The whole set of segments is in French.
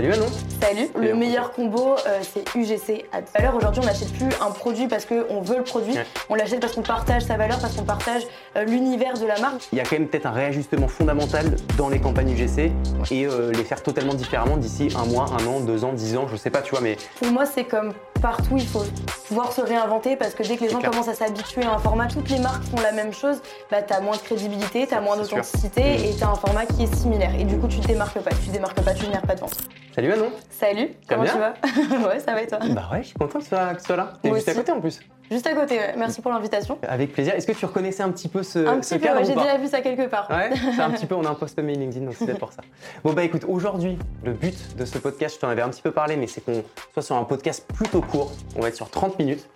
Salut Manon. Salut, le meilleur combo euh, c'est UGC Ads. Alors aujourd'hui on n'achète plus un produit parce qu'on veut le produit, on l'achète parce qu'on partage sa valeur, parce qu'on partage euh, l'univers de la marque. Il y a quand même peut-être un réajustement fondamental dans les campagnes UGC et euh, les faire totalement différemment d'ici un mois, un an, deux ans, dix ans, je sais pas, tu vois, mais... Pour moi c'est comme partout, il faut pouvoir se réinventer parce que dès que les gens commencent à s'habituer à un format, toutes les marques font la même chose, bah t'as moins de crédibilité, t'as moins d'authenticité mm. et t'as un format qui est similaire. Et du coup tu te démarques pas, tu te démarques pas, tu génères pas de vente. Salut Manon Salut, comment tu vas? Ouais, ça va et toi? Bah ouais, je suis content que tu sois, là. T'es juste à côté en plus. Juste à côté, ouais. merci pour l'invitation. Avec plaisir. Est-ce que tu reconnaissais un petit peu ce, un petit peu, j'ai déjà vu ça quelque part. Ouais, c'est un petit peu, on a un post mail LinkedIn, donc c'est pour ça. Bon bah écoute, aujourd'hui, le but de ce podcast, je t'en avais un petit peu parlé, mais c'est qu'on soit sur un podcast plutôt court. On va être sur 30 minutes.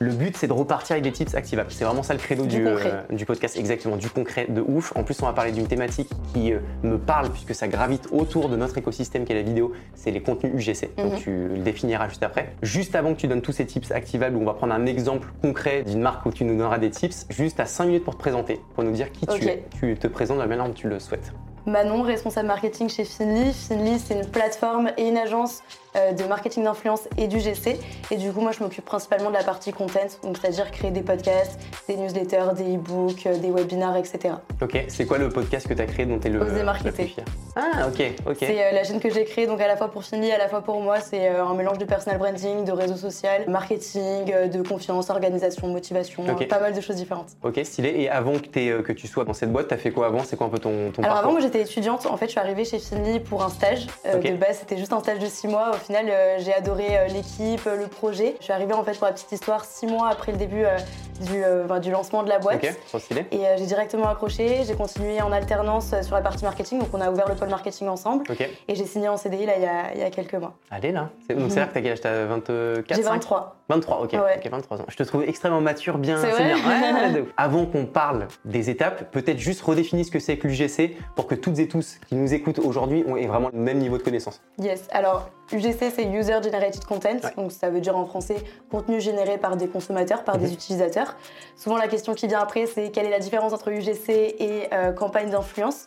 Le but, c'est de repartir avec des tips activables. C'est vraiment ça le credo du, euh, du, podcast, exactement, du concret de ouf. En plus, on va parler d'une thématique qui euh, me parle puisque ça gravite autour de notre écosystème qui est la vidéo, c'est les contenus UGC. Donc mhm. tu le définiras juste après. Juste avant que tu donnes tous ces tips activables, on va prendre un exemple concret d'une marque où tu nous donneras des tips, juste à 5 minutes pour te présenter, pour nous dire qui tu es. Tu te présentes de la manière dont tu le souhaites. Manon, responsable marketing chez Finly. Finly, c'est une plateforme et une agence de marketing d'influence et du GC. Et du coup, moi, je m'occupe principalement de la partie content, donc c'est-à-dire créer des podcasts, des newsletters, des e-books, euh, des webinars, etc. Ok, c'est quoi le podcast que tu as créé dont tu es le, Oser marketer. Ah, ok, ok. C'est euh, la chaîne que j'ai créée, donc à la fois pour Finly, à la fois pour moi. C'est un mélange de personal branding, de réseau social, marketing, de confiance, organisation, motivation, pas mal de choses différentes. Ok, stylé. Et avant que, que tu sois dans cette boîte, tu as fait quoi avant? C'est quoi un peu ton, ton Alors avant, moi j'étais étudiante. En fait, je suis arrivée chez Finly pour un stage. De base, c'était juste un stage de six mois. Au final, j'ai adoré euh, l'équipe, le projet. Je suis arrivée en fait pour la petite histoire six mois après le début euh, du, euh, du, lancement de la boîte. Et j'ai directement accroché. J'ai continué en alternance sur la partie marketing. Donc on a ouvert le pôle marketing ensemble. Et j'ai signé en CDI là il y a, il y a quelques mois. Allez là. Donc c'est vrai que t'as quel âge? T'as 24 J'ai 23. 23, ok. ok. 23 ans. Je te trouve extrêmement mature, bien. C'est bien. Avant qu'on parle des étapes, peut-être juste redéfinir ce que c'est que l'UGC pour que toutes et tous qui nous écoutent aujourd'hui aient vraiment le même niveau de connaissance. Yes. Alors UGC c'est User Generated Content, donc ça veut dire en français contenu généré par des consommateurs, par des mhm. Souvent la question qui vient après c'est quelle est la différence entre UGC et euh, campagne d'influence.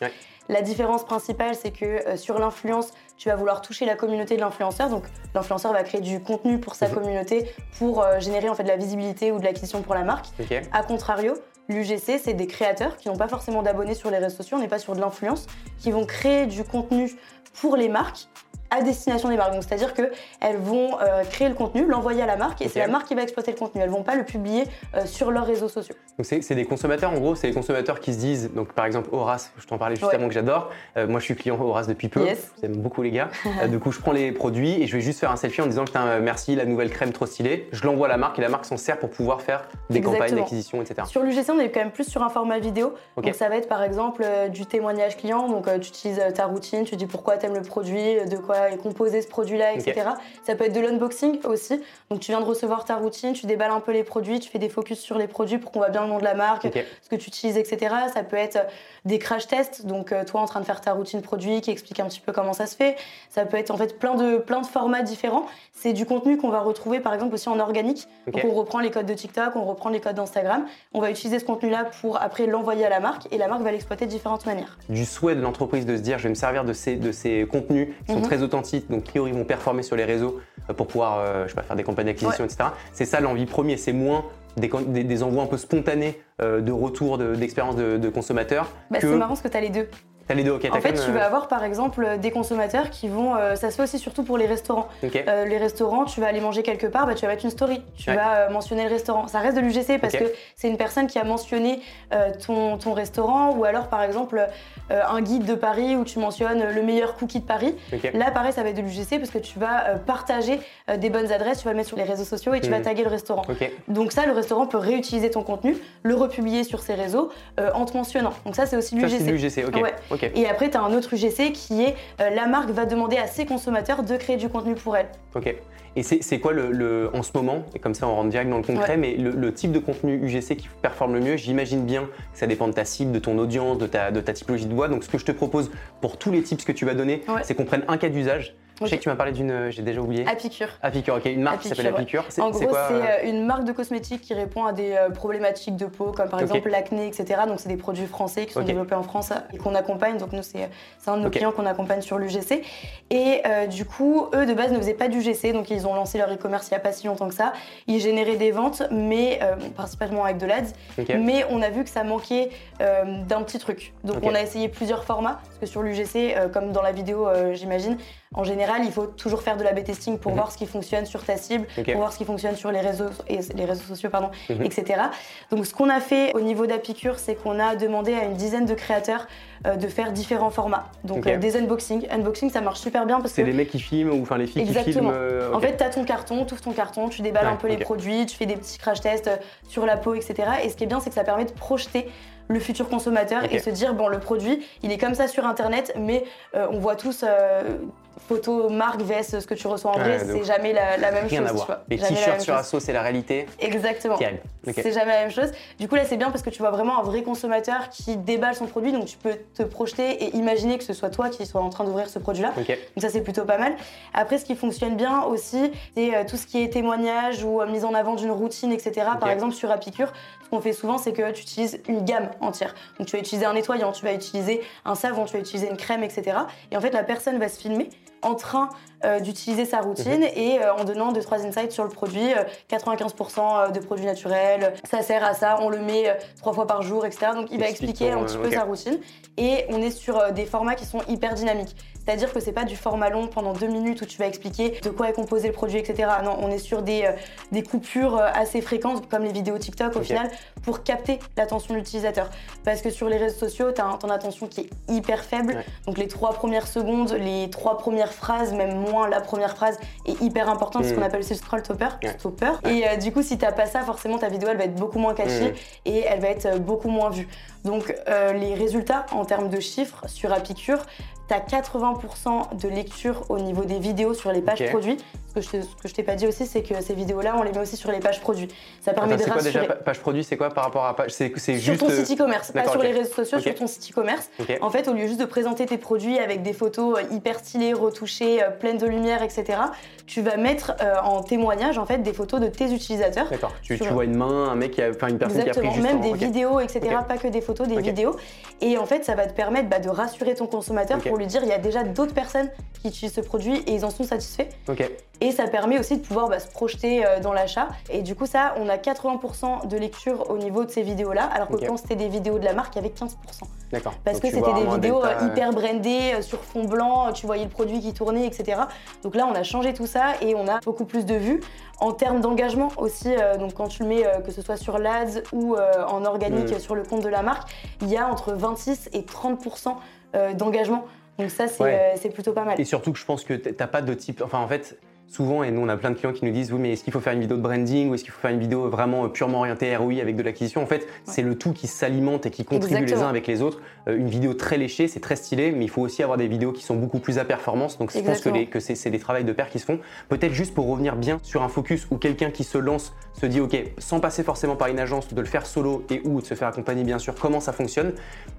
La différence principale, c'est que euh, sur l'influence, tu vas vouloir toucher la communauté de l'influenceur. Donc, l'influenceur va créer du contenu pour sa mhm. communauté pour euh, générer en fait de la visibilité ou de l'acquisition pour la marque. A contrario, l'UGC, c'est des créateurs qui n'ont pas forcément d'abonnés sur les réseaux sociaux. On n'est pas sur de l'influence, qui vont créer du contenu pour les marques à destination des marques. c'est-à-dire qu'elles vont euh, créer le contenu, l'envoyer à la marque, et c'est la marque qui va exploiter le contenu. Elles vont pas le publier euh, sur leurs réseaux sociaux. Donc c'est des consommateurs, en gros, c'est des consommateurs qui se disent, donc par exemple Horace, je t'en parlais juste avant que j'adore. Euh, moi, je suis client Horace depuis peu. J'aime beaucoup les gars. du coup, je prends les produits et je vais juste faire un selfie en disant putain merci, la nouvelle crème trop stylée. Je l'envoie à la marque et la marque s'en sert pour pouvoir faire des campagnes d'acquisition, etc. Sur l'UGC, on est quand même plus sur un format vidéo. Donc ça va être par exemple du témoignage client. Donc tu utilises ta routine, tu dis pourquoi tu aimes le produit, de quoi est composé ce produit là etc. Ça peut être de l'unboxing aussi. Donc tu viens de recevoir ta routine, tu déballes un peu les produits, tu fais des focus sur les produits pour qu'on voit bien le nom de la marque, ce que tu utilises, etc. Ça peut être des crash tests, donc euh, toi en train de faire ta routine produit qui explique un petit peu comment ça se fait. Ça peut être en fait plein de, plein de formats différents. C'est du contenu qu'on va retrouver par exemple aussi en organique. Donc on reprend les codes de TikTok, on reprend les codes d'Instagram. On va utiliser ce contenu-là pour après l'envoyer à la marque et la marque va l'exploiter de différentes manières. Du souhait de l'entreprise de se dire je vais me servir de ces, de ces contenus qui sont mhm. très donc qui vont performer sur les réseaux euh, pour pouvoir euh, je sais pas, faire des campagnes d'acquisition, etc. C'est ça l'envie première, c'est moins des, des, envois un peu spontanés euh, de retour d'expérience de, de, consommateurs. Bah, C'est marrant parce que tu as les deux. En fait, tu vas avoir par exemple des consommateurs qui vont. ça se fait aussi surtout pour les restaurants. les restaurants, tu vas aller manger quelque part, bah, tu vas mettre une story. Tu vas mentionner le restaurant. Ça reste de l'UGC parce que c'est une personne qui a mentionné ton, ton, restaurant ou alors par exemple euh, un guide de Paris où tu mentionnes le meilleur cookie de Paris. Là, pareil, ça va être de l'UGC parce que tu vas euh, partager euh, des bonnes adresses, tu vas le mettre sur les réseaux sociaux et tu vas hmm. taguer le restaurant. Donc ça, le restaurant peut réutiliser ton contenu, le republier sur ses réseaux en te mentionnant. Donc ça, c'est aussi l'UGC. Et après, tu as un autre UGC qui est la marque va demander à ses consommateurs de créer du contenu pour elle. Ok. Et c'est quoi le, en ce moment, et comme ça on rentre direct dans le concret, mais le, type de contenu UGC qui performe le mieux, j'imagine bien que ça dépend de ta cible, de ton audience, de ta, de ta typologie de voix. Donc ce que je te propose pour tous les tips que tu vas donner, c'est qu'on prenne un cas d'usage Je sais que tu m'as parlé d'une, j'ai déjà oublié. Apicure. Apicure, ok, une marque qui s'appelle Apicure. En gros, c'est une marque de cosmétiques qui répond à des problématiques de peau, comme par exemple l'acné, etc. Donc, c'est des produits français qui sont développés en France et qu'on accompagne. Donc, nous, c'est un de nos clients qu'on accompagne sur l'UGC. Et du coup, eux, de base, ne faisaient pas d'UGC. Donc, ils ont lancé leur e-commerce il n'y a pas si longtemps que ça. Ils généraient des ventes, mais principalement avec de l'ADS. Mais on a vu que ça manquait d'un petit truc. Donc, on a essayé plusieurs formats, parce que sur l'UGC, comme dans la vidéo, j'imagine, en général, il faut toujours faire de la B-testing pour mhm. voir ce qui fonctionne sur ta cible, pour voir ce qui fonctionne sur les réseaux, et les réseaux sociaux, pardon, mhm. etc. Donc, ce qu'on a fait au niveau d'Apicure, c'est qu'on a demandé à une dizaine de créateurs euh, de faire différents formats. Donc, euh, des unboxings. Unboxing, ça marche super bien parce que. C'est les mecs qui filment ou enfin les filles qui filment. Euh, en fait, tu as ton carton, tu ouvres ton carton, tu déballes un peu les produits, tu fais des petits crash tests sur la peau, etc. Et ce qui est bien, c'est que ça permet de projeter le futur consommateur et se dire bon le produit il est comme ça sur internet mais on voit tous photo, marque, vs ce que tu reçois en vrai, c'est jamais la, même Rien chose. À voir. Les t-shirts sur Asso, c'est la réalité. Exactement. C'est jamais la même chose. Du coup, là, c'est bien parce que tu vois vraiment un vrai consommateur qui déballe son produit, donc tu peux te projeter et imaginer que ce soit toi qui sois en train d'ouvrir ce produit-là. Donc ça, c'est plutôt pas mal. Après, ce qui fonctionne bien aussi, c'est euh, tout ce qui est témoignage ou euh, mise en avant d'une routine, etc. Par exemple, sur Apicure, ce qu'on fait souvent, c'est que tu utilises une gamme entière. Donc tu vas utiliser un nettoyant, tu vas utiliser un savon, tu vas utiliser une crème, etc. Et en fait, la personne va se filmer en train euh, d'utiliser sa routine et euh, en donnant 2-3 insights sur le produit. 95% euh, de produits naturels, ça sert à ça, on le met trois fois par jour, etc. Donc il va expliquer un petit peu sa routine. Et on est sur des formats qui sont hyper dynamiques. C'est-à-dire que c'est pas du format long pendant deux minutes où tu vas expliquer de quoi est composé le produit, etc. Non, on est sur des, des coupures assez fréquentes, comme les vidéos TikTok au final, pour capter l'attention de l'utilisateur. Parce que sur les réseaux sociaux, tu as ton attention qui est hyper faible. Donc les trois premières secondes, les trois premières phrases, même moins la première phrase, est hyper importante, ce qu'on mm. appelle aussi le scroll topper. Et euh, du coup, si t'as pas ça, forcément ta vidéo elle va être beaucoup moins cachée mm. et elle va être euh, beaucoup moins vue. Donc euh, les résultats en termes de chiffres sur Apicure, tu as 80% de lecture au niveau des vidéos sur les pages produits. Ce que je, ce que je t'ai pas dit aussi, c'est que ces vidéos-là, on les met aussi sur les pages produits. Ça permet de rassurer. C'est quoi déjà page produit C'est quoi par rapport à page C'est sur ton site e-commerce, pas sur les réseaux sociaux, sur ton site e-commerce. En fait, au lieu juste de présenter tes produits avec des photos euh, hyper stylées, retouchées, euh, pleines de lumière, etc., tu vas mettre euh, en témoignage en fait des photos de tes utilisateurs. D'accord. Tu, vois une main, un mec qui a, enfin une personne qui a pris juste même des vidéos, etc. Pas que des photos, des vidéos. Et en fait, ça va te permettre bah, de rassurer ton consommateur pour lui dire il y a déjà d'autres personnes qui utilisent ce produit et ils en sont satisfaits. Et ça permet aussi de pouvoir bah, se projeter euh, dans l'achat. Et du coup, ça, on a 80% de lecture au niveau de ces vidéos-là, alors que quand c'était des vidéos de la marque, il y avait 15%. D'accord. Parce que c'était des vidéos euh, hyper brandées, euh, sur fond blanc, tu voyais le produit qui tournait, etc. Donc là, on a changé tout ça et on a beaucoup plus de vues. En termes d'engagement aussi, donc quand tu le mets, que ce soit sur l'ADS ou en organique mm. sur le compte de la marque, il y a entre 26 et 30% d'engagement. Donc ça, c'est plutôt pas mal. Et surtout que je pense que tu n'as pas de type... Enfin, en fait, souvent, et nous on a plein de clients qui nous disent oui mais est-ce qu'il faut faire une vidéo de branding ou est-ce qu'il faut faire une vidéo vraiment purement orientée ROI avec de l'acquisition? En fait, c'est le tout qui s'alimente et qui contribue les uns avec les autres. Euh, une vidéo très léchée, c'est très stylé, mais il faut aussi avoir des vidéos qui sont beaucoup plus à performance. Donc je pense que, que c'est des travails de pair qui se font. Peut-être juste pour revenir bien sur un focus où quelqu'un qui se lance se dit ok, sans passer forcément par une agence, de le faire solo et ou de se faire accompagner bien sûr, comment ça fonctionne?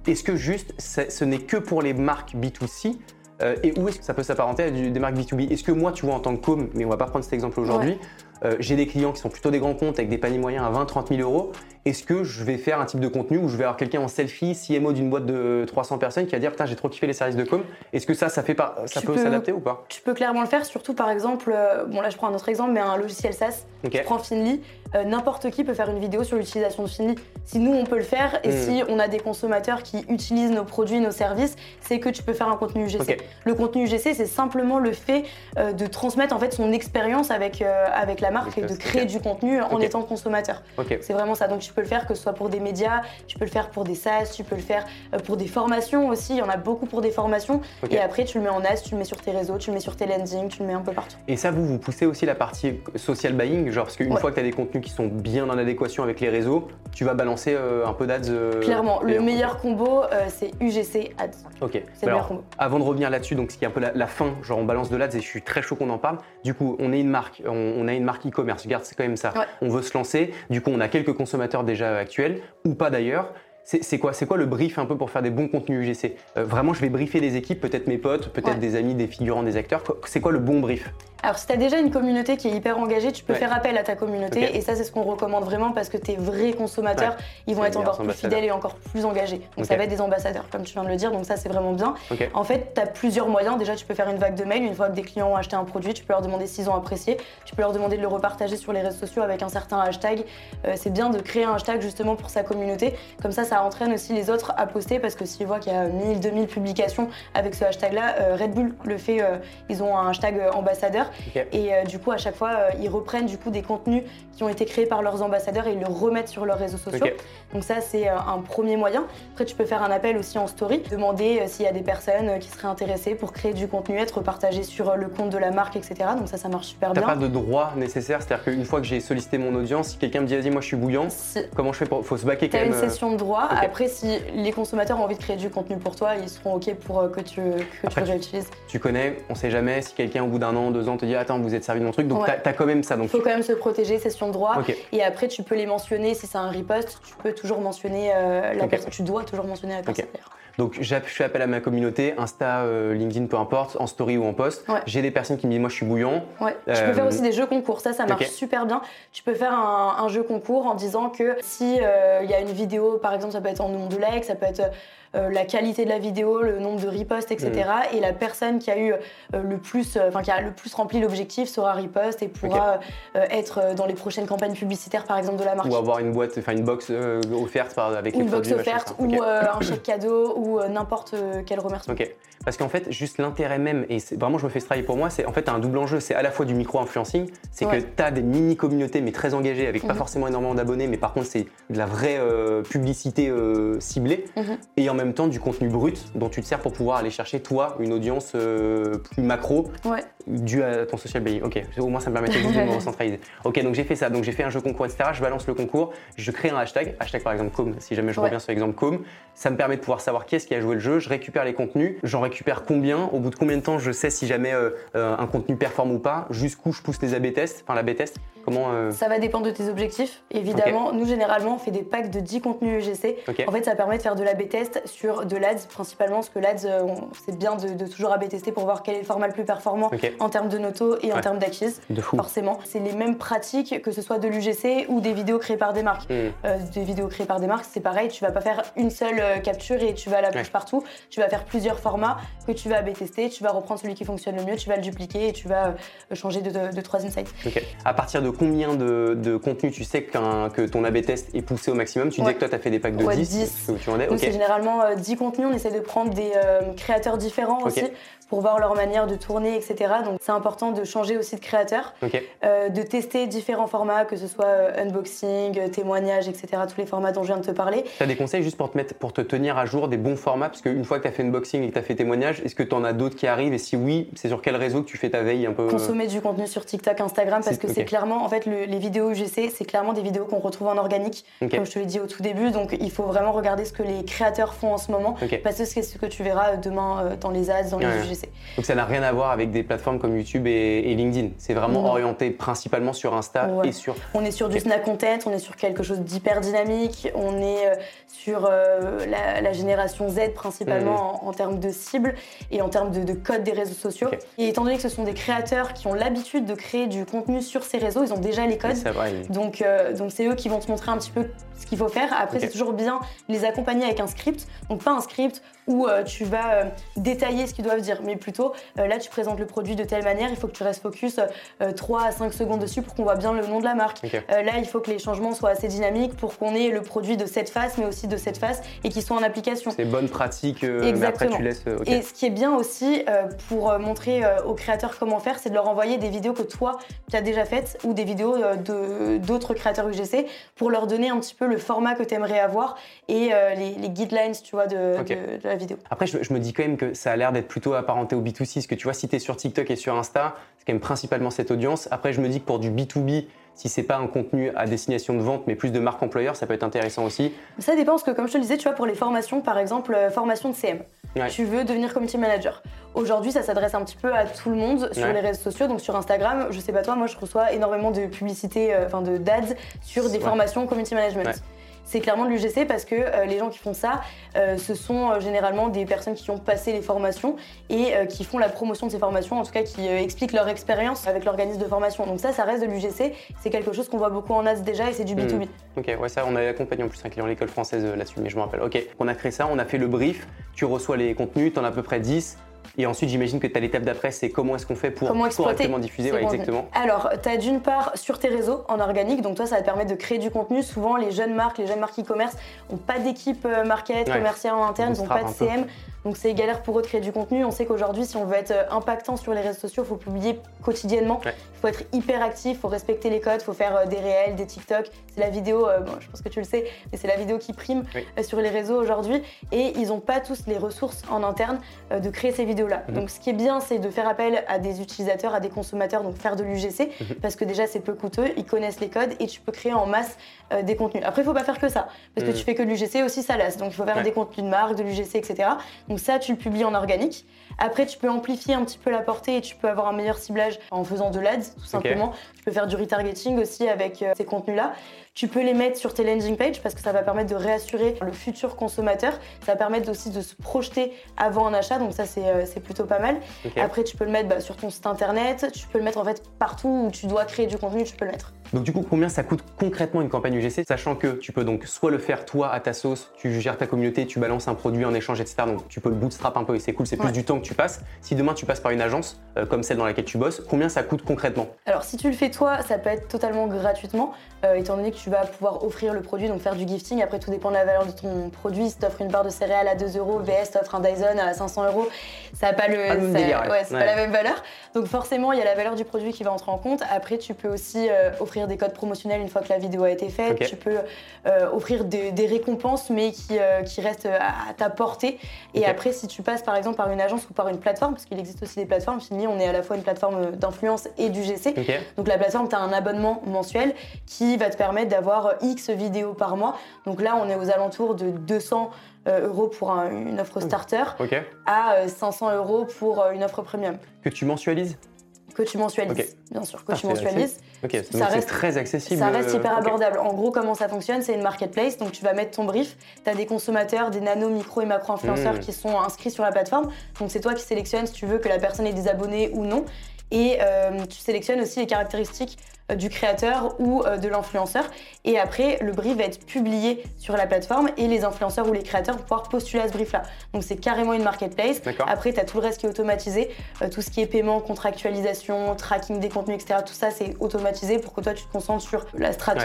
Est-ce que juste ce n'est que pour les marques B2C euh, et où est-ce que ça peut s'apparenter à des marques B2B Est-ce que moi, tu vois, en tant que com, mais on va pas prendre cet exemple aujourd'hui, euh, j'ai des clients qui sont plutôt des grands comptes avec des paniers moyens à 20-30 000 euros. Est-ce que je vais faire un type de contenu où je vais avoir quelqu'un en selfie, CMO d'une boîte de 300 personnes qui va dire putain j'ai trop kiffé les services de com Est-ce que ça, ça, fait pas, ça peut s'adapter ou pas? Tu peux clairement le faire, surtout par exemple, euh, bon là je prends un autre exemple, mais un logiciel SaaS, okay. tu prends Finly, euh, n'importe qui peut faire une vidéo sur l'utilisation de Finly. Si nous on peut le faire et hmm. si on a des consommateurs qui utilisent nos produits, nos services, c'est que tu peux faire un contenu UGC. Le contenu UGC, c'est simplement le fait de transmettre en fait son expérience avec, avec la marque et de créer du contenu en étant consommateur. C'est vraiment ça. Donc tu peux le faire que ce soit pour des médias, tu peux le faire pour des SaaS, tu peux le faire euh, pour des formations aussi. Il y en a beaucoup pour des formations. Et après, tu le mets en as, tu le mets sur tes réseaux, tu le mets sur tes landings, tu le mets un peu partout. Et ça, vous, vous poussez aussi la partie social buying, genre parce qu'une fois que tu as des contenus qui sont bien en adéquation avec les réseaux, tu vas balancer euh, un peu d'ads. Euh, Clairement, le meilleur combo, c'est UGC ads. Ok. C'est le meilleur combo. Avant de revenir là-dessus, donc ce qui est un peu la, fin, genre on balance de l'ads et je suis très chaud qu'on en parle. Du coup, on est une marque, on, a une marque e-commerce. Regarde, c'est quand même ça. On veut se lancer. Du coup, on a quelques consommateurs déjà actuels ou pas d'ailleurs. C'est quoi, quoi le brief un peu pour faire des bons contenus UGC Vraiment, je vais briefer des équipes, peut-être mes potes, peut-être des amis, des figurants, des acteurs. C'est quoi le bon brief? Alors, si tu as déjà une communauté qui est hyper engagée, tu peux faire appel à ta communauté. Et ça, c'est ce qu'on recommande vraiment parce que tes vrais consommateurs, ils vont être encore plus fidèles et encore plus engagés. Donc, ça va être des ambassadeurs, comme tu viens de le dire. Donc, ça, c'est vraiment bien. En fait, tu as plusieurs moyens. Déjà, tu peux faire une vague de mails. Une fois que des clients ont acheté un produit, tu peux leur demander s'ils ont apprécié. Tu peux leur demander de le repartager sur les réseaux sociaux avec un certain hashtag. Euh, c'est bien de créer un hashtag justement pour sa communauté. Comme ça, ça entraîne aussi les autres à poster parce que s'ils voient qu'il y a 1000, 2000 publications avec ce hashtag-là, euh, Red Bull le fait. Euh, ils ont un hashtag ambassadeur. Et du coup, à chaque fois, euh, ils reprennent du coup des contenus qui ont été créés par leurs ambassadeurs et ils le remettent sur leurs réseaux sociaux. Donc ça, c'est euh, un premier moyen. Après, tu peux faire un appel aussi en story, demander euh, s'il y a des personnes qui seraient intéressées pour créer du contenu, être partagé sur le compte de la marque, etc. Donc ça, ça marche super bien. T'as pas de droit nécessaire, c'est-à-dire qu'une fois que j'ai sollicité mon audience, si quelqu'un me dit vas-y, moi je suis bouillant, comment je fais pour faut se baquer quand même. T'as une session de droit. Après, si les consommateurs ont envie de créer du contenu pour toi, ils seront ok pour que tu, que tu le réutilises. Tu connais, on sait jamais si quelqu'un au bout d'un an, deux ans te dit attends, vous êtes servi de mon truc, donc tu as, quand même ça. Il faut quand même se protéger, session de droit. Et après, tu peux les mentionner si c'est un repost, tu peux toujours mentionner euh, la personne. Tu dois toujours mentionner la personne Donc, je fais appel à ma communauté, Insta, euh, LinkedIn, peu importe, en story ou en post. J'ai des personnes qui me disent, moi, je suis bouillant. Ouais. Tu peux faire euh, aussi des jeux concours. Ça, ça marche super bien. Tu peux faire un, jeu concours en disant que si il y a une vidéo, par exemple, ça peut être en nombre de likes, ça peut être euh, la qualité de la vidéo, le nombre de reposts, etc. Mm. Et la personne qui a eu euh, le plus, euh, enfin qui a le plus rempli l'objectif sera repost et pourra être dans les prochaines campagnes publicitaires, par exemple de la marque. Ou avoir une boîte, enfin une box offerte par, avec ou les une box offerte, ou un chèque cadeau, ou n'importe quel remerciement. Parce qu'en fait, juste l'intérêt même, et vraiment je me fais ce travail pour moi, c'est en fait un double enjeu. C'est à la fois du micro-influencing, c'est que tu as des mini-communautés mais très engagées avec pas mhm. forcément énormément d'abonnés, mais par contre c'est de la vraie publicité ciblée. Mhm. Et en même temps du contenu brut dont tu te sers pour pouvoir aller chercher toi une audience euh, plus macro due à ton social media. Ok, au moins ça me permet de me recentraliser. Ok, donc j'ai fait ça, donc j'ai fait un jeu concours, etc. Je balance le concours, je crée un hashtag, hashtag par exemple com, si jamais je reviens sur l'exemple com. Ça me permet de pouvoir savoir qui est-ce qui a joué le jeu, je récupère les contenus, j'en récupère combien, au bout de combien de temps je sais si jamais euh, euh, un contenu performe ou pas, jusqu'où je pousse les AB tests, enfin la B test? Comment Ça va dépendre de tes objectifs, évidemment. Nous généralement on fait des packs de 10 contenus UGC. En fait ça permet de faire de la B test sur de l'ADS principalement, parce que l'ADS, euh, c'est bien de, toujours AB tester pour voir quel est le format le plus performant en termes de noto et en termes d'acquise. Forcément. C'est les mêmes pratiques, que ce soit de l'UGC ou des vidéos créées par des marques. Hmm. Euh, des vidéos créées par des marques, c'est pareil, tu vas pas faire une seule euh, capture et tu vas la push partout. Tu vas faire plusieurs formats que tu vas AB tester, tu vas reprendre celui qui fonctionne le mieux, tu vas le dupliquer et tu vas changer de, troisième site. À partir de combien de, contenu tu sais que ton AB test est poussé au maximum. Tu disais que toi, tu as fait des packs de 10. c'est généralement 10 contenus, on essaie de prendre des euh, créateurs différents aussi pour voir leur manière de tourner, etc. Donc c'est important de changer aussi de créateur, euh, de tester différents formats, que ce soit euh, unboxing, témoignage, etc. Tous les formats dont je viens de te parler. Tu as des conseils juste pour te, mettre, pour te tenir à jour des bons formats? Parce qu'une fois que tu as fait unboxing et que tu as fait témoignage, est-ce que tu en as d'autres qui arrivent? Et si oui, c'est sur quel réseau que tu fais ta veille un peu? Consommer du contenu sur TikTok, Instagram, parce que c'est clairement, en fait, les vidéos UGC, c'est clairement des vidéos qu'on retrouve en organique, comme je te l'ai dit au tout début. Donc il faut vraiment regarder ce que les créateurs font en ce moment, parce que c'est ce que tu verras demain euh, dans les ads, dans les UGC. Donc ça n'a rien à voir avec des plateformes comme YouTube et, LinkedIn. C'est vraiment orienté principalement sur Insta et sur. On est sur du snack content, on est sur quelque chose d'hyper dynamique, on est euh, sur euh, la, génération Z principalement mm. en, termes de cible et en termes de, code des réseaux sociaux. Et étant donné que ce sont des créateurs qui ont l'habitude de créer du contenu sur ces réseaux, ils ont déjà les codes. Vrai, Donc donc c'est eux qui vont te montrer un petit peu ce qu'il faut faire. Après c'est toujours bien les accompagner avec un script. Donc pas un script où tu vas euh, détailler ce qu'ils doivent dire, mais plutôt euh, là tu présentes le produit de telle manière, il faut que tu restes focus 3 euh, à 5 secondes dessus pour qu'on voit bien le nom de la marque. là il faut que les changements soient assez dynamiques pour qu'on ait le produit de cette face mais aussi de cette face et qu'ils soient en application. C'est bonne pratique, mais après tu laisses. Et ce qui est bien aussi pour montrer aux créateurs comment faire, c'est de leur envoyer des vidéos que toi tu as déjà faites ou des vidéos d'autres créateurs UGC pour leur donner un petit peu le format que tu aimerais avoir et les, guidelines tu vois, de, la vidéo. Après, je, me dis quand même que ça a l'air d'être plutôt apparenté au B2C, parce que tu vois, si tu es sur TikTok et sur Insta, c'est quand même principalement cette audience. Après, je me dis que pour du B2B, si c'est pas un contenu à destination de vente, mais plus de marque employeur, ça peut être intéressant aussi. Ça dépend, parce que comme je te le disais, tu vois, pour les formations, par exemple, euh, formation de CM, tu veux devenir community manager. Aujourd'hui, ça s'adresse un petit peu à tout le monde sur les réseaux sociaux, donc sur Instagram, je sais pas toi, moi je reçois énormément de publicités, euh, enfin de d'ads sur des formations community management. c'est clairement de l'UGC parce que euh, les gens qui font ça, euh, ce sont généralement des personnes qui ont passé les formations et qui font la promotion de ces formations, en tout cas qui expliquent leur expérience avec l'organisme de formation. Donc ça, ça reste de l'UGC. C'est quelque chose qu'on voit beaucoup en AS déjà et c'est du B2B. Hmm. Ok, ouais, ça, on a accompagné en plus un client, l'école française là-dessus, mais je me rappelle. Ok, on a créé ça, on a fait le brief, tu reçois les contenus, tu en as à peu près 10 et ensuite, j'imagine que tu as l'étape d'après, c'est comment est-ce qu'on fait pour correctement diffuser exactement. Alors, tu as d'une part sur tes réseaux en organique, donc toi, ça va te permettre de créer du contenu. Souvent, les jeunes marques, les jeunes marques e-commerce n'ont pas d'équipe euh, market, commerciale en interne, ils n'ont pas de CM. Donc c'est galère pour eux de créer du contenu. On sait qu'aujourd'hui, si on veut être euh, impactant sur les réseaux sociaux, il faut publier quotidiennement. Il faut être hyper actif, il faut respecter les codes, il faut faire euh, des réels, des TikTok. C'est la vidéo, euh, bon, je pense que tu le sais, mais c'est la vidéo qui prime sur les réseaux aujourd'hui. Et ils n'ont pas tous les ressources en interne de créer ces vidéos-là. Mhm. Donc ce qui est bien, c'est de faire appel à des utilisateurs, à des consommateurs, donc faire de l'UGC, mhm. parce que déjà c'est peu coûteux, ils connaissent les codes et tu peux créer en masse des contenus. Après, il faut pas faire que ça, parce que mhm. tu fais que de l'UGC aussi, ça lasse. Donc il faut faire des contenus de marque, de l'UGC, etc. Donc ça, tu le publies en organique. Après, tu peux amplifier un petit peu la portée et tu peux avoir un meilleur ciblage en faisant de l'ADS, tout simplement. Tu peux faire du retargeting aussi avec euh, ces contenus-là. Tu peux les mettre sur tes landing pages parce que ça va permettre de réassurer le futur consommateur. Ça va permettre aussi de se projeter avant un achat, donc ça c'est euh, plutôt pas mal. Après, tu peux le mettre bah, sur ton site internet, tu peux le mettre en fait partout où tu dois créer du contenu, tu peux le mettre. Donc du coup, combien ça coûte concrètement une campagne UGC, sachant que tu peux donc soit le faire toi à ta sauce, tu gères ta communauté, tu balances un produit en échange, etc. Donc tu peux le bootstrap un peu et c'est cool, c'est plus du temps que tu passes. Si demain tu passes par une agence euh, comme celle dans laquelle tu bosses, combien ça coûte concrètement? Alors si tu le fais toi, ça peut être totalement gratuitement, euh, étant donné que tu vas pouvoir offrir le produit, donc faire du gifting. Après, tout dépend de la valeur de ton produit. Si t'offres une barre de céréales à 2 euros, VS t'offre un Dyson à 500 euros, ça n'a pas le, pas la même valeur. Donc forcément, il y a la valeur du produit qui va entrer en compte. Après, tu peux aussi euh, offrir des codes promotionnels une fois que la vidéo a été faite. Tu peux euh, offrir des, récompenses, mais qui, euh, qui restent à, ta portée. Et après, si tu passes par exemple par une agence ou par une plateforme, parce qu'il existe aussi des plateformes, Fini, on est à la fois une plateforme d'influence et du GC. Donc la plateforme, tu as un abonnement mensuel qui va te permettre d'avoir X vidéos par mois. Donc là, on est aux alentours de 200 euros pour une offre starter à 500 euros pour une offre premium. Que tu mensualises? Que tu mensualises, bien sûr, que ah, tu mensualises. ça reste très accessible. Ça reste hyper abordable. En gros, comment ça fonctionne? C'est une marketplace, donc tu vas mettre ton brief. Tu as des consommateurs, des nano, micro et macro influenceurs hmm. qui sont inscrits sur la plateforme. Donc c'est toi qui sélectionnes si tu veux que la personne ait des abonnés ou non. Et euh, tu sélectionnes aussi les caractéristiques euh, du créateur ou euh, de l'influenceur. Et après, le brief va être publié sur la plateforme et les influenceurs ou les créateurs vont pouvoir postuler à ce brief-là. Donc c'est carrément une marketplace. Après, tu as tout le reste qui est automatisé. Euh, tout ce qui est paiement, contractualisation, tracking des contenus, etc. Tout ça, c'est automatisé pour que toi, tu te concentres sur la strate,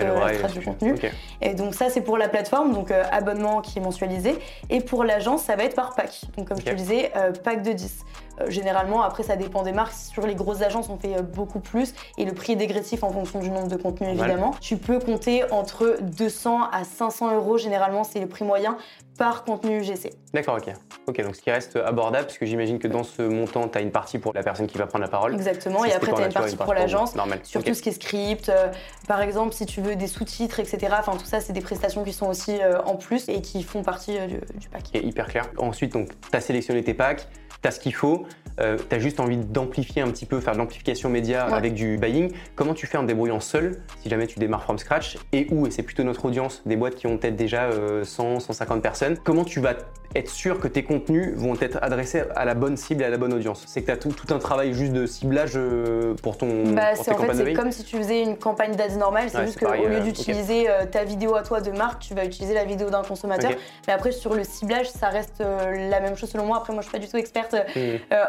du contenu. Et donc ça, c'est pour la plateforme, donc abonnement qui est mensualisé. Et pour l'agence, ça va être par pack. Donc comme je te disais, pack de 10. généralement, après, ça dépend des marques. Sur les grosses agences, on fait beaucoup plus. Et le prix est dégressif en fonction du nombre de contenus évidemment. Tu peux compter entre 200 à 500 euros, généralement c'est le prix moyen par contenu UGC. D'accord, ok. Ok, donc ce qui reste abordable, parce que j'imagine que dans ce montant, tu as une partie pour la personne qui va prendre la parole. Exactement, et après tu as une partie pour l'agence, sur tout ce qui est script, euh, par exemple si tu veux des sous-titres, etc. Enfin tout ça, c'est des prestations qui sont aussi euh, en plus et qui font partie euh, du, du, pack. Et hyper clair. Ensuite, donc, tu as sélectionné tes packs, tu as ce qu'il faut, euh, tu as juste envie d'amplifier un petit peu, faire de l'amplification média avec du buying. Comment tu fais en débrouillant seul, si jamais tu démarres from scratch, et où, et c'est plutôt notre audience, des boîtes qui ont peut-être déjà 100, euh, 150 personnes, comment tu vas être sûr que tes contenus vont être adressés à la bonne cible et à la bonne audience C'est que tu as tout, un travail juste de ciblage euh, pour ton bah, pour En fait, c'est comme si tu faisais une campagne d'ads normale, c'est juste qu'au lieu d'utiliser ta vidéo à toi de marque, tu vas utiliser la vidéo d'un consommateur. Mais après, sur le ciblage, ça reste la même chose selon moi. Après, moi, je suis pas du tout experte mmh.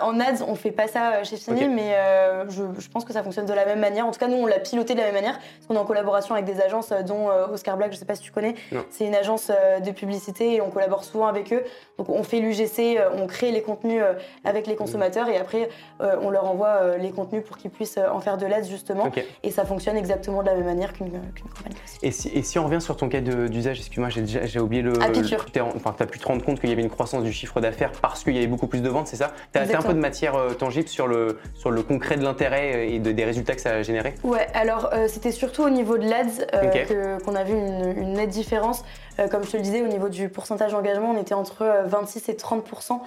en ads, on fait pas ça euh, chez Fini, mais euh, je, pense que ça fonctionne de la même manière. En tout cas, nous, on l'a piloté de la même manière, parce qu'on est en collaboration avec des agences, euh, dont Oscar Black, je sais pas si tu connais. C'est une agence de publicité et on collabore souvent avec eux. Donc, on fait l'UGC, on crée les contenus avec les consommateurs et après, on leur envoie les contenus pour qu'ils puissent en faire de l'aide, justement. Et ça fonctionne exactement de la même manière qu'une campagne classique. Et si, et si, on revient sur ton cas d'usage, excuse-moi, j'ai oublié le. À Enfin, tu as pu te rendre compte qu'il y avait une croissance du chiffre d'affaires parce qu'il y avait beaucoup plus de ventes, c'est ça? Tu as, un peu de matière tangible sur le, sur le concret de l'intérêt et des résultats que ça a généré? Ouais, alors euh, c'était surtout au niveau de l'ADS euh, qu'on a vu une, nette différence. Euh, comme je te le disais, au niveau du pourcentage d'engagement, on était entre entre 26 et 30%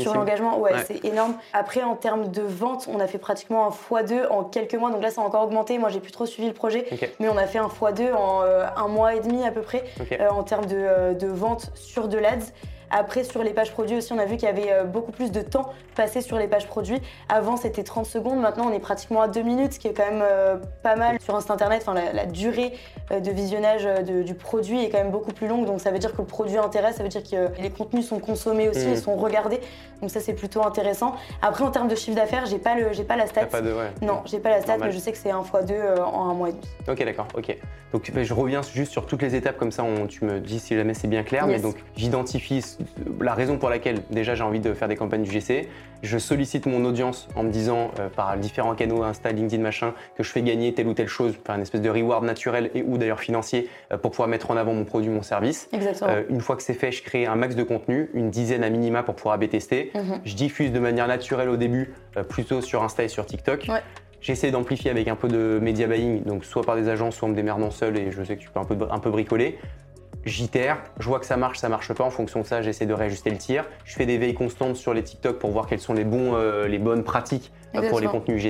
sur l'engagement. Ouais, c'est énorme. Après, en termes de vente, on a fait pratiquement un x2 en quelques mois. Donc là, ça a encore augmenté. Moi, j'ai plus trop suivi le projet, mais on a fait un x2 en un mois et demi à peu près en termes de, de vente sur de l'ADS. Après, sur les pages produits aussi, on a vu qu'il y avait euh, beaucoup plus de temps passé sur les pages produits. Avant, c'était 30 secondes. Maintenant, on est pratiquement à 2 minutes, ce qui est quand même euh, pas mal. Sur un site internet, enfin, la, durée euh, de visionnage du produit est quand même beaucoup plus longue. Donc, ça veut dire que le produit intéresse, ça veut dire que les contenus sont consommés aussi et mmh. sont regardés. Donc, ça, c'est plutôt intéressant. Après, en termes de chiffre d'affaires, j'ai pas, le, pas la stat. Pas de, Non, j'ai pas la stat, mais je sais que c'est 1 x 2 en un mois et demi. Ok, d'accord. Ok. Donc, je reviens juste sur toutes les étapes, comme ça, on, tu me dis si jamais c'est bien clair. Mais donc, j'identifie la raison pour laquelle déjà j'ai envie de faire des campagnes du GC. Je sollicite mon audience en me disant euh, par différents canaux, Insta, LinkedIn, machin, que je fais gagner telle ou telle chose, par une espèce de reward naturel et ou d'ailleurs financier euh, pour pouvoir mettre en avant mon produit, mon service. Exactement. Euh, une fois que c'est fait, je crée un max de contenu, une dizaine à minima pour pouvoir AB tester. Mhm. Je diffuse de manière naturelle au début, plutôt sur Insta et sur TikTok. J'essaie d'amplifier avec un peu de media buying, donc soit par des agences, soit en me démerdant seul, et je sais que tu peux un peu, un peu bricoler j'itère, je vois que ça marche, ça marche pas. En fonction de ça, j'essaie de réajuster le tir. Je fais des veilles constantes sur les TikTok pour voir quelles sont les, bons, euh, les bonnes pratiques euh, pour les contenus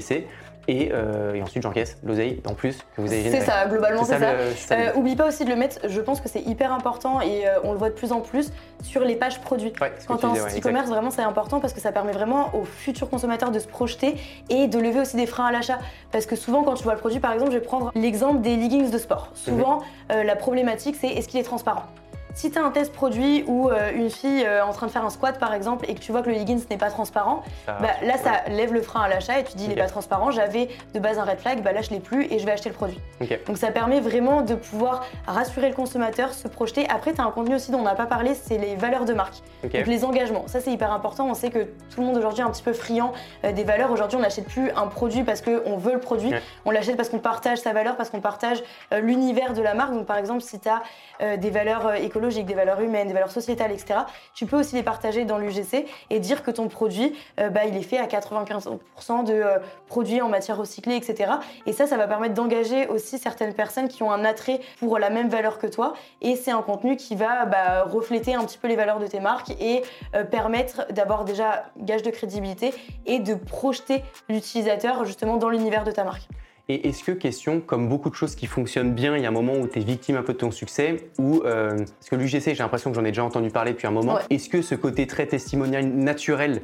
Euh, et, ensuite j'encaisse l'oseille en plus que vous avez. C'est ça, globalement c'est ça. Euh, oublie pas aussi de le mettre, je pense que c'est hyper important et euh, on le voit de plus en plus sur les pages produits. Quand tu es e-commerce, vraiment c'est important parce que ça permet vraiment aux futurs consommateurs de se projeter et de lever aussi des freins à l'achat. Parce que souvent quand tu vois le produit, par exemple, je vais prendre l'exemple des leggings de sport. Souvent mhm. la problématique c'est est-ce qu'il est transparent? Si tu as un test produit ou euh, une fille euh, en train de faire un squat par exemple et que tu vois que le leggings n'est pas transparent, bah, là ça lève le frein à l'achat et tu dis il n'est pas transparent, j'avais de base un red flag, bah là je l'ai plus et je vais acheter le produit. Donc ça permet vraiment de pouvoir rassurer le consommateur, se projeter. Après tu as un contenu aussi dont on n'a pas parlé, c'est les valeurs de marque. Donc les engagements, ça c'est hyper important, on sait que tout le monde aujourd'hui est un petit peu friand euh, des valeurs. Aujourd'hui on n'achète plus un produit parce qu'on veut le produit, on l'achète parce qu'on partage sa valeur, parce qu'on partage l'univers de la marque. Donc par exemple si tu as des valeurs écologiques, des valeurs humaines, des valeurs sociétales, etc. Tu peux aussi les partager dans l'UGC et dire que ton produit, euh, bah, il est fait à 95% de euh, produits en matière recyclée, etc. Et ça, ça va permettre d'engager aussi certaines personnes qui ont un attrait pour la même valeur que toi. Et c'est un contenu qui va bah, refléter un petit peu les valeurs de tes marques et euh, permettre d'avoir déjà gage de crédibilité et de projeter l'utilisateur justement dans l'univers de ta marque. Et est-ce que, question, comme beaucoup de choses qui fonctionnent bien, il y a un moment où tu es victime un peu de ton succès, ou euh, parce que l'UGC, j'ai l'impression que j'en ai déjà entendu parler depuis un moment, est-ce que ce côté très testimonial naturel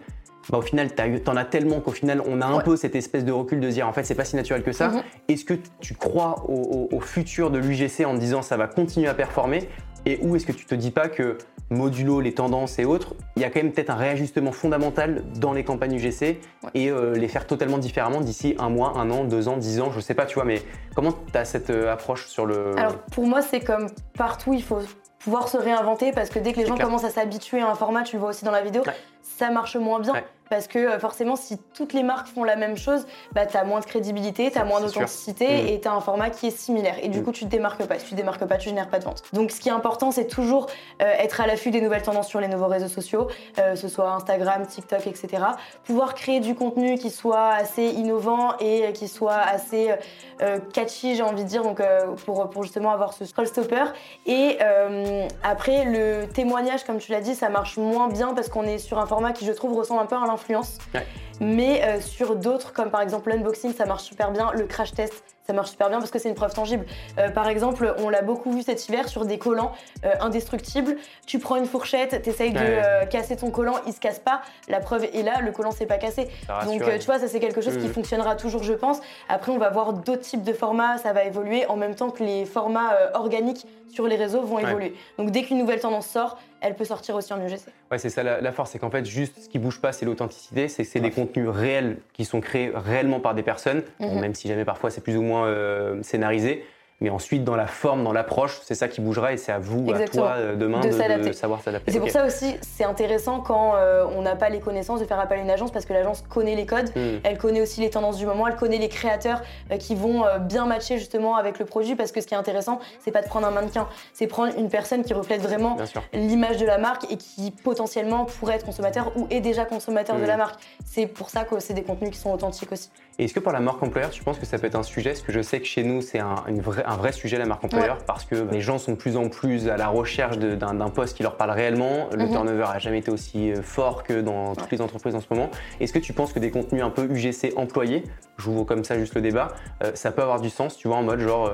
bah, au final, tu en as tellement qu'au final, on a un peu cette espèce de recul de dire en fait, c'est pas si naturel que ça. Mhm. Est-ce que tu crois au, futur de l'UGC en disant ça va continuer à performer? Et où est-ce que tu te dis pas que modulo les tendances et autres, il y a quand même peut-être un réajustement fondamental dans les campagnes UGC et euh, les faire totalement différemment d'ici un mois, un an, deux ans, dix ans, je sais pas, tu vois, mais comment tu as cette euh, approche sur le... Alors pour moi, c'est comme partout, il faut pouvoir se réinventer parce que dès que les gens commencent à s'habituer à un format, tu le vois aussi dans la vidéo, ça marche moins bien. Parce que euh, forcément, si toutes les marques font la même chose, bah, tu as moins de crédibilité, tu as moins d'authenticité mm. et tu as un format qui est similaire. Et du mm. coup, tu te démarques pas. Si tu te démarques pas, tu génères pas de vente. Donc, ce qui est important, c'est toujours euh, être à l'affût des nouvelles tendances sur les nouveaux réseaux sociaux, euh, ce soit Instagram, TikTok, etc. Pouvoir créer du contenu qui soit assez innovant et qui soit assez catchy, j'ai envie de dire, donc, pour, pour justement avoir ce scroll stopper. Et après, le témoignage, comme tu l'as dit, ça marche moins bien parce qu'on est sur un format qui, je trouve, ressemble un peu à Mais euh, sur d'autres, comme par exemple l'unboxing, ça marche super bien. Le crash test, ça marche super bien parce que c'est une preuve tangible. Euh, par exemple, on l'a beaucoup vu cet hiver sur des collants euh, indestructibles. Tu prends une fourchette, tu essayes de casser ton collant, il se casse pas. La preuve est là, le collant s'est pas cassé. Donc tu vois, ça c'est quelque chose qui mm. fonctionnera toujours, je pense. Après, on va voir d'autres types de formats, ça va évoluer en même temps que les formats organiques sur les réseaux vont évoluer. Donc dès qu'une nouvelle tendance sort, elle peut sortir aussi en UGC. Ouais, c'est ça la, force, c'est qu'en fait, juste ce qui bouge pas, c'est l'authenticité, c'est que c'est des contenus réels qui sont créés réellement par des personnes, mhm. même si jamais parfois c'est plus ou moins euh, scénarisé. Mais ensuite, dans la forme, dans l'approche, c'est ça qui bougera et c'est à vous, à toi, euh, demain, de, savoir s'adapter. C'est pour ça aussi, c'est intéressant quand euh, on n'a pas les connaissances de faire appel à une agence parce que l'agence connaît les codes, hmm. elle connaît aussi les tendances du moment, elle connaît les créateurs euh, qui vont bien matcher justement avec le produit parce que ce qui est intéressant, c'est pas de prendre un mannequin, c'est prendre une personne qui reflète vraiment l'image de la marque et qui potentiellement pourrait être consommateur ou est déjà consommateur de hmm. la marque. C'est pour ça que c'est des contenus qui sont authentiques aussi. Et est-ce que pour la marque employeur, tu penses que ça peut être un sujet? Parce que je sais que chez nous, c'est un, vrai sujet la marque employeur parce que les gens sont de plus en plus à la recherche d'un poste qui leur parle réellement. Le mhm. turnover a jamais été aussi euh, fort que dans toutes les entreprises en ce moment. Est-ce que tu penses que des contenus un peu UGC employés, j'ouvre comme ça juste le débat, euh, ça peut avoir du sens, tu vois, en mode genre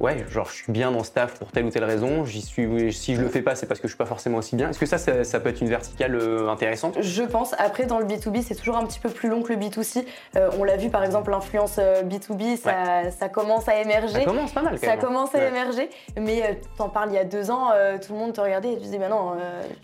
ouais, genre je suis bien dans staff pour telle ou telle raison, j'y suis, si je le fais pas, c'est parce que je suis pas forcément aussi bien. Est-ce que ça, ça, peut être une verticale euh, intéressante? Je pense. Après, dans le B2B, c'est toujours un petit peu plus long que le B2C. Euh, on l'a vu par exemple, l'influence B2B, euh, ça, commence à émerger. Ça commence pas mal quand Ça commence à émerger. Mais t'en parles il y a deux ans, tout le monde te regardait et tu disais, mais non,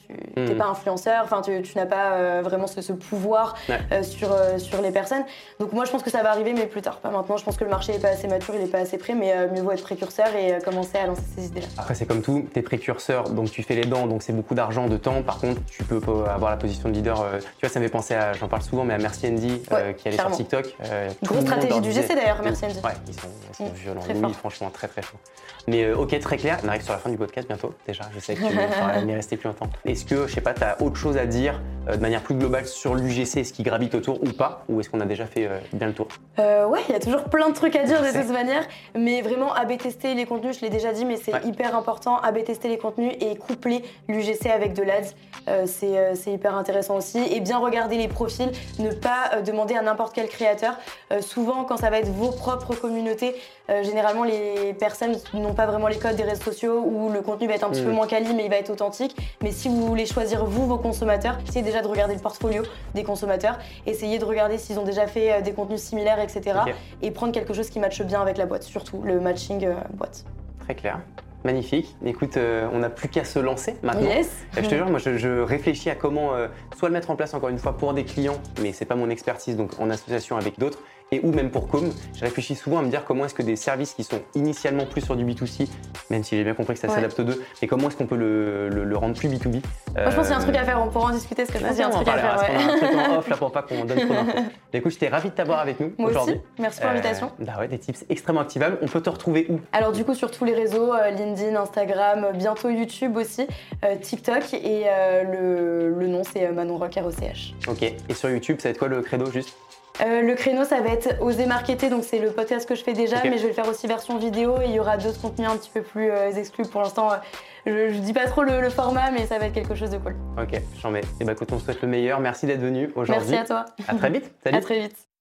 tu n'es hmm. pas influenceur, enfin, tu, n'as pas vraiment ce, pouvoir sur, sur les personnes. Donc moi, je pense que ça va arriver, mais plus tard, pas maintenant. Je pense que le marché n'est pas assez mature, il n'est pas assez prêt, mais mieux vaut être précurseur et euh, commencer à lancer ces idées-là. Après, c'est comme tout, tu es précurseur, donc tu fais les dents, donc c'est beaucoup d'argent, de temps. Par contre, tu peux avoir la position de leader. Euh, tu vois, ça me fait penser à, j'en parle souvent, mais à Merci Andy, euh, qui allait sur TikTok. Grosse stratégie du GC d'ailleurs, Merci Andy. Ouais, ils sont, mm, violents. oui, franchement, très très chaud. Mais ok, très clair. On arrive sur la fin du podcast bientôt, déjà. Je sais que tu vas rester plus longtemps. Est-ce que, je sais pas, tu as autre chose à dire de manière plus globale sur l'UGC, ce qui gravite autour ou pas Ou est-ce qu'on a déjà fait bien le tour? Ouais, il y a toujours plein de trucs à dire de toute manière. Mais vraiment, AB tester les contenus, je l'ai déjà dit, mais c'est hyper important. AB tester les contenus et coupler l'UGC avec de l'ADS. Euh, euh, c'est hyper intéressant aussi. Et bien regarder les profils, ne pas euh, demander à n'importe quel créateur. souvent, quand ça va être vos propres communautés, généralement, les personnes n'ont pas vraiment les codes des réseaux sociaux où le contenu va être un petit peu mm. moins quali, mais il va être authentique. Mais si vous voulez choisir, vous, vos consommateurs, essayez déjà de regarder le portfolio des consommateurs. Essayez de regarder s'ils ont déjà fait des contenus similaires, etc. Et prendre quelque chose qui matche bien avec la boîte, surtout le matching boîte. Très clair. Magnifique. Écoute, euh, on n'a plus qu'à se lancer maintenant. Yes. Euh, je te jure, moi je, réfléchis à comment euh, soit le mettre en place encore une fois pour des clients, mais c'est pas mon expertise, donc en association avec d'autres, et ou même pour Com, je réfléchis souvent à me dire comment est-ce que des services qui sont initialement plus sur du B2C, même si j'ai bien compris que ça s'adapte aux deux, mais comment est-ce qu'on peut le, rendre plus B2B Moi, je pense qu'il y a un truc à faire, on pourra en discuter, parce que je pense qu'il y a un truc à faire. Un truc en off là pour pas qu'on donne trop d'infos. écoute, j'étais ravi de t'avoir avec nous aujourd'hui. Merci pour l'invitation. Euh, bah ouais, des tips extrêmement activables. On peut te retrouver où? Alors du coup, sur tous les réseaux, euh, LinkedIn, Instagram, bientôt YouTube aussi, euh, TikTok, et le, le, nom c'est Manon Rock ROCH. Ok, et sur YouTube, ça va être quoi le credo juste? Euh, le créneau, ça va être Oser marketer, donc c'est le podcast que je fais déjà, mais je vais le faire aussi version vidéo et il y aura d'autres contenus un petit peu plus euh, exclus. Pour l'instant, euh, je, je, dis pas trop le, format, mais ça va être quelque chose de cool. Ok, j'en mets. Et bah écoute, on souhaite le meilleur. Merci d'être venu aujourd'hui. Merci à toi. À très vite. Salut. À très vite.